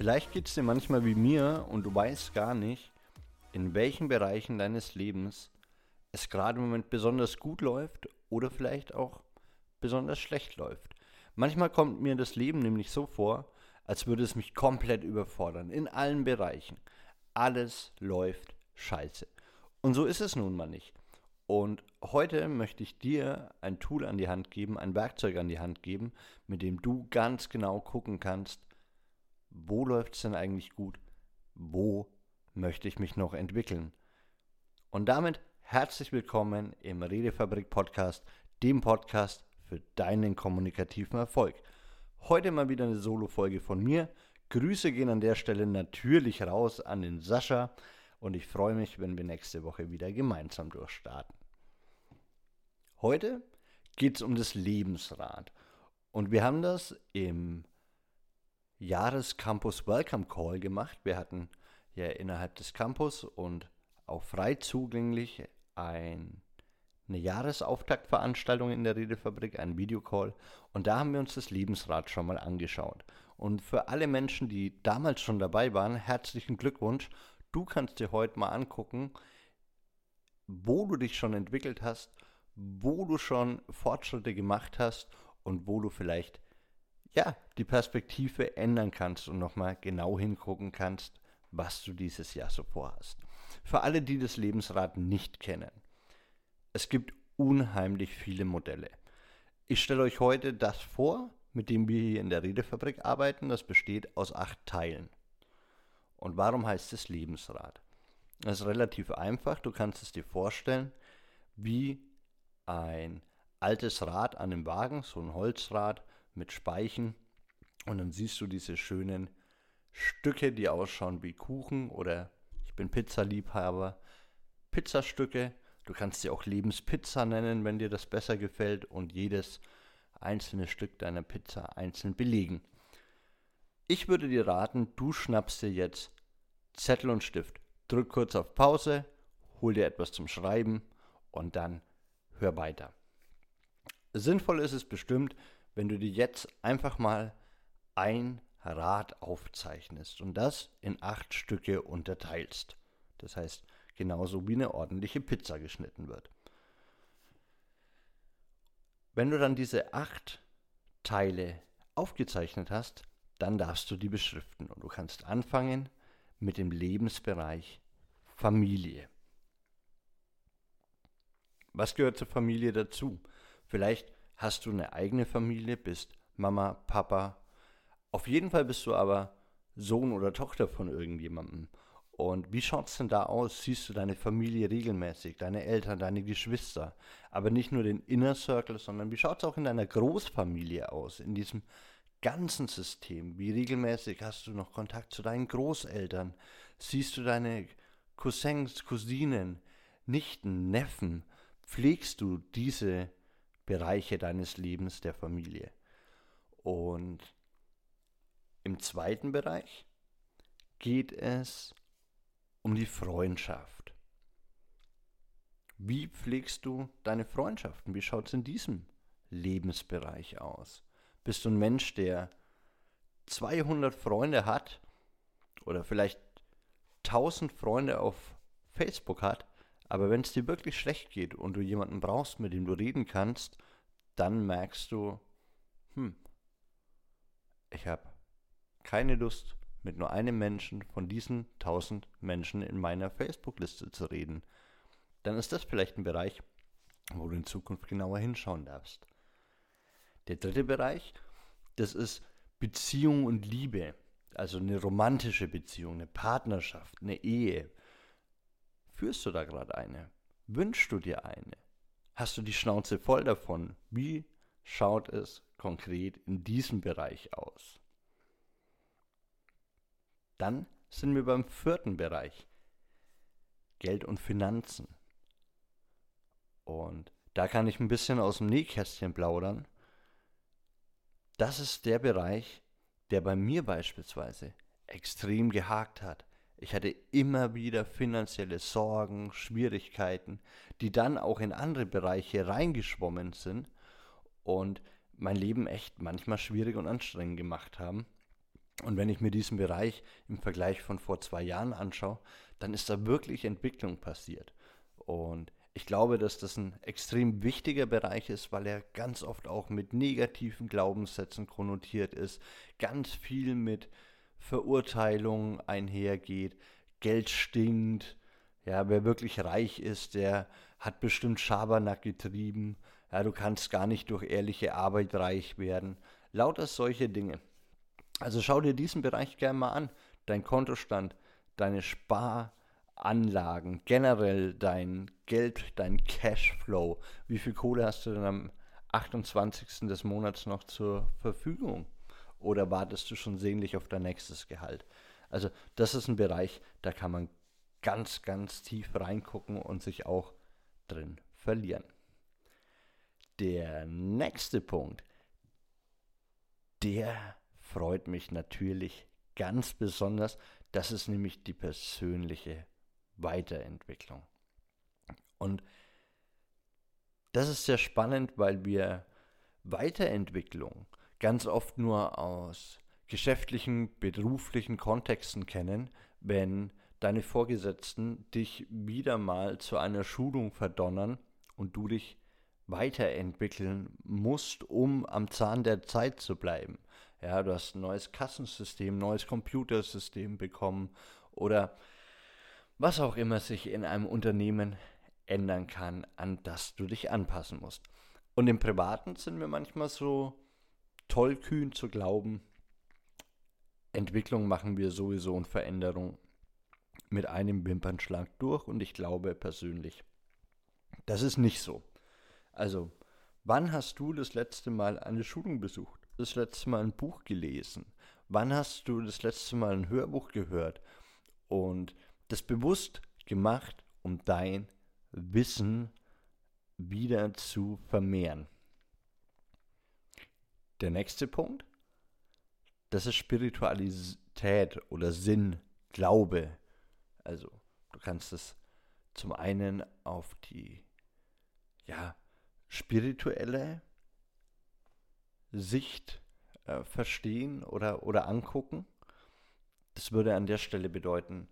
Vielleicht geht es dir manchmal wie mir und du weißt gar nicht, in welchen Bereichen deines Lebens es gerade im Moment besonders gut läuft oder vielleicht auch besonders schlecht läuft. Manchmal kommt mir das Leben nämlich so vor, als würde es mich komplett überfordern, in allen Bereichen. Alles läuft scheiße. Und so ist es nun mal nicht. Und heute möchte ich dir ein Tool an die Hand geben, ein Werkzeug an die Hand geben, mit dem du ganz genau gucken kannst, wo läuft es denn eigentlich gut, wo möchte ich mich noch entwickeln. Und damit herzlich willkommen im Redefabrik Podcast, dem Podcast für deinen kommunikativen Erfolg. Heute mal wieder eine Solo-Folge von mir. Grüße gehen an der Stelle natürlich raus an den Sascha und ich freue mich, wenn wir nächste Woche wieder gemeinsam durchstarten. Heute geht es um das Lebensrad. Und wir haben das im Jahrescampus Welcome Call gemacht. Wir hatten ja innerhalb des Campus und auch frei zugänglich ein, eine Jahresauftaktveranstaltung in der Redefabrik, ein Videocall. Und da haben wir uns das Lebensrad schon mal angeschaut. Und für alle Menschen, die damals schon dabei waren, herzlichen Glückwunsch. Du kannst dir heute mal angucken, wo du dich schon entwickelt hast wo du schon Fortschritte gemacht hast und wo du vielleicht ja, die Perspektive ändern kannst und nochmal genau hingucken kannst, was du dieses Jahr so vorhast. Für alle, die das Lebensrad nicht kennen, es gibt unheimlich viele Modelle. Ich stelle euch heute das vor, mit dem wir hier in der Redefabrik arbeiten. Das besteht aus acht Teilen. Und warum heißt es Lebensrad? Das ist relativ einfach. Du kannst es dir vorstellen, wie ein altes Rad an dem Wagen, so ein Holzrad mit Speichen. Und dann siehst du diese schönen Stücke, die ausschauen wie Kuchen oder ich bin Pizzaliebhaber, Pizzastücke. Du kannst sie auch Lebenspizza nennen, wenn dir das besser gefällt und jedes einzelne Stück deiner Pizza einzeln belegen. Ich würde dir raten, du schnappst dir jetzt Zettel und Stift. Drück kurz auf Pause, hol dir etwas zum Schreiben und dann hör weiter. Sinnvoll ist es bestimmt, wenn du dir jetzt einfach mal ein Rad aufzeichnest und das in acht Stücke unterteilst. Das heißt, genauso wie eine ordentliche Pizza geschnitten wird. Wenn du dann diese acht Teile aufgezeichnet hast, dann darfst du die beschriften und du kannst anfangen mit dem Lebensbereich Familie. Was gehört zur Familie dazu? Vielleicht hast du eine eigene Familie, bist Mama, Papa. Auf jeden Fall bist du aber Sohn oder Tochter von irgendjemandem. Und wie schaut es denn da aus? Siehst du deine Familie regelmäßig, deine Eltern, deine Geschwister? Aber nicht nur den Inner Circle, sondern wie schaut es auch in deiner Großfamilie aus, in diesem ganzen System? Wie regelmäßig hast du noch Kontakt zu deinen Großeltern? Siehst du deine Cousins, Cousinen, Nichten, Neffen? pflegst du diese Bereiche deines Lebens der Familie. Und im zweiten Bereich geht es um die Freundschaft. Wie pflegst du deine Freundschaften? Wie schaut es in diesem Lebensbereich aus? Bist du ein Mensch, der 200 Freunde hat oder vielleicht 1000 Freunde auf Facebook hat aber wenn es dir wirklich schlecht geht und du jemanden brauchst, mit dem du reden kannst, dann merkst du, hm, ich habe keine Lust, mit nur einem Menschen von diesen tausend Menschen in meiner Facebook-Liste zu reden. Dann ist das vielleicht ein Bereich, wo du in Zukunft genauer hinschauen darfst. Der dritte Bereich, das ist Beziehung und Liebe. Also eine romantische Beziehung, eine Partnerschaft, eine Ehe. Führst du da gerade eine? Wünschst du dir eine? Hast du die Schnauze voll davon? Wie schaut es konkret in diesem Bereich aus? Dann sind wir beim vierten Bereich. Geld und Finanzen. Und da kann ich ein bisschen aus dem Nähkästchen plaudern. Das ist der Bereich, der bei mir beispielsweise extrem gehakt hat. Ich hatte immer wieder finanzielle Sorgen, Schwierigkeiten, die dann auch in andere Bereiche reingeschwommen sind und mein Leben echt manchmal schwierig und anstrengend gemacht haben. Und wenn ich mir diesen Bereich im Vergleich von vor zwei Jahren anschaue, dann ist da wirklich Entwicklung passiert. Und ich glaube, dass das ein extrem wichtiger Bereich ist, weil er ganz oft auch mit negativen Glaubenssätzen konnotiert ist, ganz viel mit Verurteilung einhergeht, Geld stinkt, ja, wer wirklich reich ist, der hat bestimmt Schabernack getrieben, ja, du kannst gar nicht durch ehrliche Arbeit reich werden, lauter solche Dinge. Also schau dir diesen Bereich gerne mal an, dein Kontostand, deine Sparanlagen, generell dein Geld, dein Cashflow, wie viel Kohle hast du denn am 28. des Monats noch zur Verfügung? Oder wartest du schon sehnlich auf dein nächstes Gehalt? Also das ist ein Bereich, da kann man ganz, ganz tief reingucken und sich auch drin verlieren. Der nächste Punkt, der freut mich natürlich ganz besonders. Das ist nämlich die persönliche Weiterentwicklung. Und das ist sehr spannend, weil wir Weiterentwicklung ganz oft nur aus geschäftlichen, beruflichen Kontexten kennen, wenn deine Vorgesetzten dich wieder mal zu einer Schulung verdonnern und du dich weiterentwickeln musst, um am Zahn der Zeit zu bleiben. Ja, du hast ein neues Kassensystem, neues Computersystem bekommen oder was auch immer sich in einem Unternehmen ändern kann, an das du dich anpassen musst. Und im Privaten sind wir manchmal so tollkühn zu glauben, Entwicklung machen wir sowieso und Veränderung mit einem Wimpernschlag durch und ich glaube persönlich, das ist nicht so. Also, wann hast du das letzte Mal eine Schulung besucht? Das letzte Mal ein Buch gelesen? Wann hast du das letzte Mal ein Hörbuch gehört? Und das bewusst gemacht, um dein Wissen wieder zu vermehren. Der nächste Punkt, das ist Spiritualität oder Sinn, Glaube, also du kannst es zum einen auf die ja, spirituelle Sicht äh, verstehen oder, oder angucken. Das würde an der Stelle bedeuten,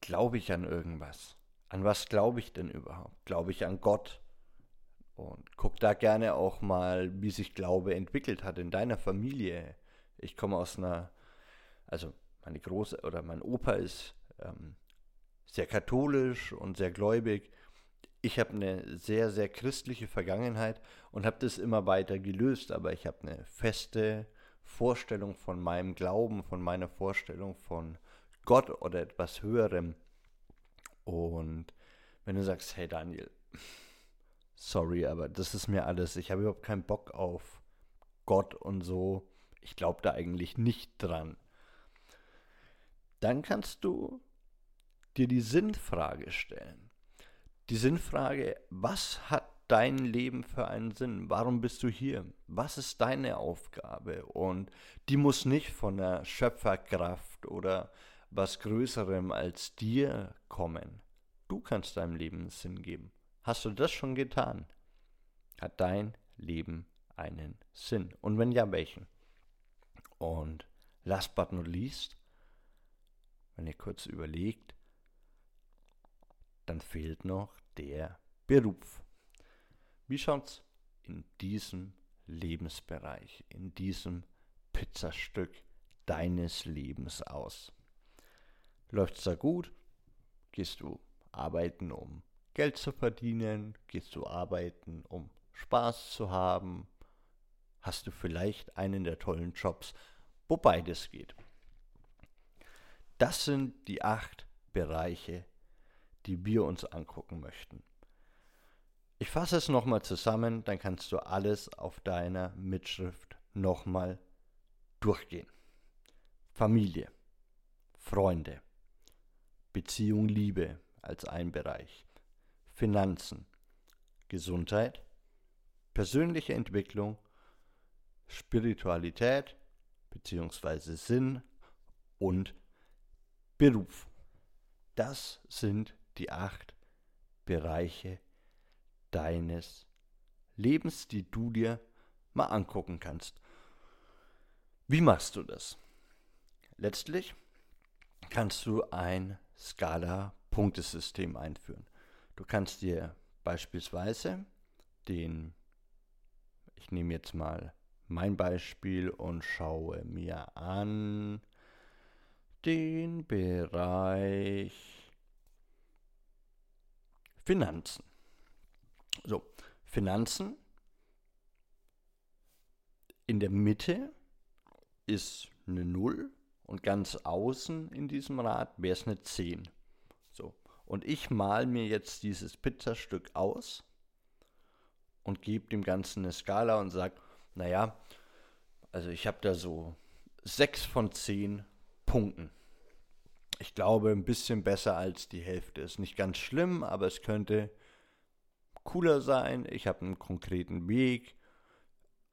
glaube ich an irgendwas? An was glaube ich denn überhaupt? Glaube ich an Gott? Und guck da gerne auch mal, wie sich Glaube entwickelt hat in deiner Familie. Ich komme aus einer, also meine Große oder mein Opa ist ähm, sehr katholisch und sehr gläubig. Ich habe eine sehr, sehr christliche Vergangenheit und habe das immer weiter gelöst, aber ich habe eine feste Vorstellung von meinem Glauben, von meiner Vorstellung von Gott oder etwas Höherem. Und wenn du sagst, hey Daniel, sorry, aber das ist mir alles, ich habe überhaupt keinen Bock auf Gott und so, ich glaube da eigentlich nicht dran dann kannst du dir die Sinnfrage stellen. Die Sinnfrage, was hat dein Leben für einen Sinn? Warum bist du hier? Was ist deine Aufgabe? Und die muss nicht von der Schöpferkraft oder was Größerem als dir kommen. Du kannst deinem Leben Sinn geben. Hast du das schon getan? Hat dein Leben einen Sinn? Und wenn ja, welchen? Und last but not least, wenn ihr kurz überlegt, dann fehlt noch der Beruf. Wie schaut's in diesem Lebensbereich, in diesem Pizzastück deines Lebens aus? Läuft's da gut? Gehst du arbeiten, um Geld zu verdienen? Gehst du arbeiten, um Spaß zu haben? Hast du vielleicht einen der tollen Jobs, wo beides geht? Das sind die acht Bereiche, die wir uns angucken möchten. Ich fasse es nochmal zusammen, dann kannst du alles auf deiner Mitschrift nochmal durchgehen. Familie, Freunde, Beziehung, Liebe als ein Bereich, Finanzen, Gesundheit, persönliche Entwicklung, Spiritualität bzw. Sinn und Beruf. Das sind die acht Bereiche deines Lebens, die du dir mal angucken kannst. Wie machst du das? Letztlich kannst du ein Skala-Punktesystem einführen. Du kannst dir beispielsweise den, ich nehme jetzt mal mein Beispiel und schaue mir an den Bereich Finanzen. So, Finanzen in der Mitte ist eine 0 und ganz außen in diesem Rad wäre es eine 10. Und ich mal mir jetzt dieses Pizzastück aus und gebe dem Ganzen eine Skala und sage, naja, also ich habe da so 6 von 10 Punkten. Ich glaube, ein bisschen besser als die Hälfte. Ist nicht ganz schlimm, aber es könnte cooler sein. Ich habe einen konkreten Weg,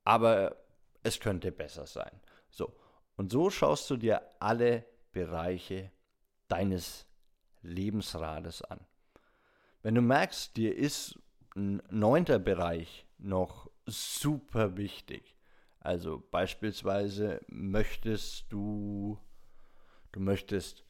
aber es könnte besser sein. So, und so schaust du dir alle Bereiche deines Lebensrades an. Wenn du merkst, dir ist ein neunter Bereich noch super wichtig, also beispielsweise möchtest du, du möchtest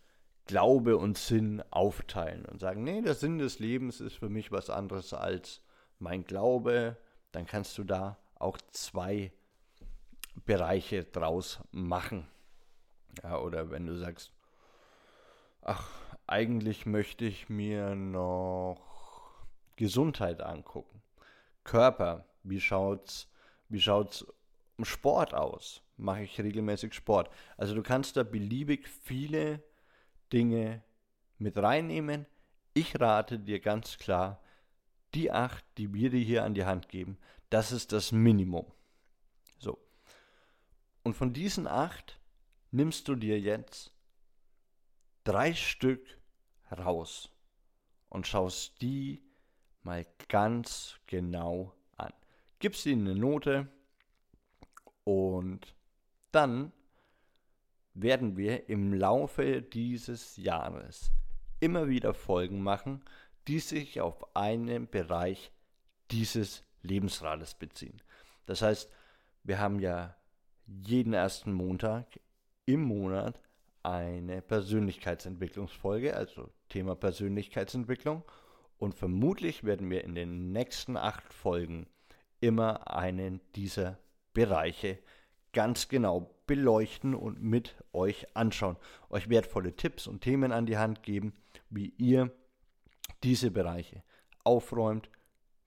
Glaube und Sinn aufteilen und sagen, nee, der Sinn des Lebens ist für mich was anderes als mein Glaube, dann kannst du da auch zwei Bereiche draus machen. Ja, oder wenn du sagst, ach, eigentlich möchte ich mir noch Gesundheit angucken. Körper, wie schaut's, wie schaut's um Sport aus? Mache ich regelmäßig Sport? Also du kannst da beliebig viele Dinge mit reinnehmen. Ich rate dir ganz klar, die acht, die wir dir hier an die Hand geben, das ist das Minimum. So. Und von diesen acht nimmst du dir jetzt drei Stück raus und schaust die mal ganz genau an. Gibst ihnen eine Note und dann werden wir im Laufe dieses Jahres immer wieder Folgen machen, die sich auf einen Bereich dieses Lebensrades beziehen. Das heißt, wir haben ja jeden ersten Montag im Monat eine Persönlichkeitsentwicklungsfolge, also Thema Persönlichkeitsentwicklung. Und vermutlich werden wir in den nächsten acht Folgen immer einen dieser Bereiche ganz genau beleuchten und mit euch anschauen. Euch wertvolle Tipps und Themen an die Hand geben, wie ihr diese Bereiche aufräumt,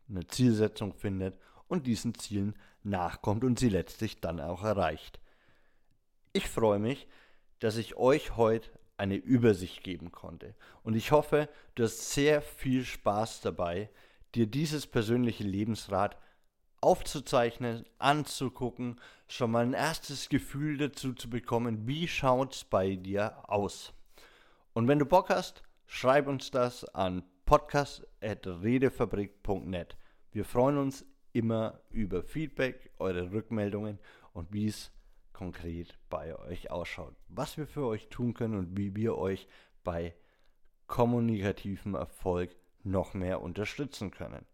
eine Zielsetzung findet und diesen Zielen nachkommt und sie letztlich dann auch erreicht. Ich freue mich, dass ich euch heute eine Übersicht geben konnte. Und ich hoffe, du hast sehr viel Spaß dabei, dir dieses persönliche Lebensrad aufzuzeichnen, anzugucken, schon mal ein erstes Gefühl dazu zu bekommen, wie schaut es bei dir aus. Und wenn du Bock hast, schreib uns das an podcast.redefabrik.net. Wir freuen uns immer über Feedback, eure Rückmeldungen und wie es konkret bei euch ausschaut. Was wir für euch tun können und wie wir euch bei kommunikativem Erfolg noch mehr unterstützen können.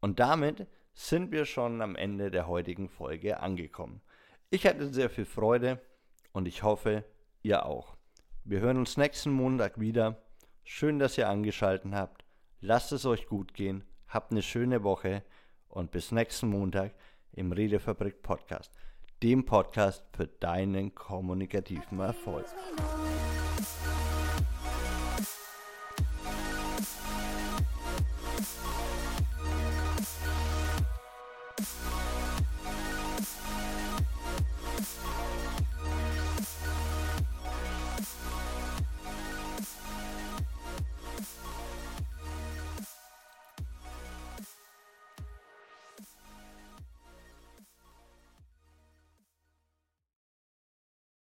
Und damit sind wir schon am Ende der heutigen Folge angekommen. Ich hatte sehr viel Freude und ich hoffe, ihr auch. Wir hören uns nächsten Montag wieder. Schön, dass ihr angeschaltet habt. Lasst es euch gut gehen. Habt eine schöne Woche und bis nächsten Montag im Redefabrik Podcast, dem Podcast für deinen kommunikativen Erfolg.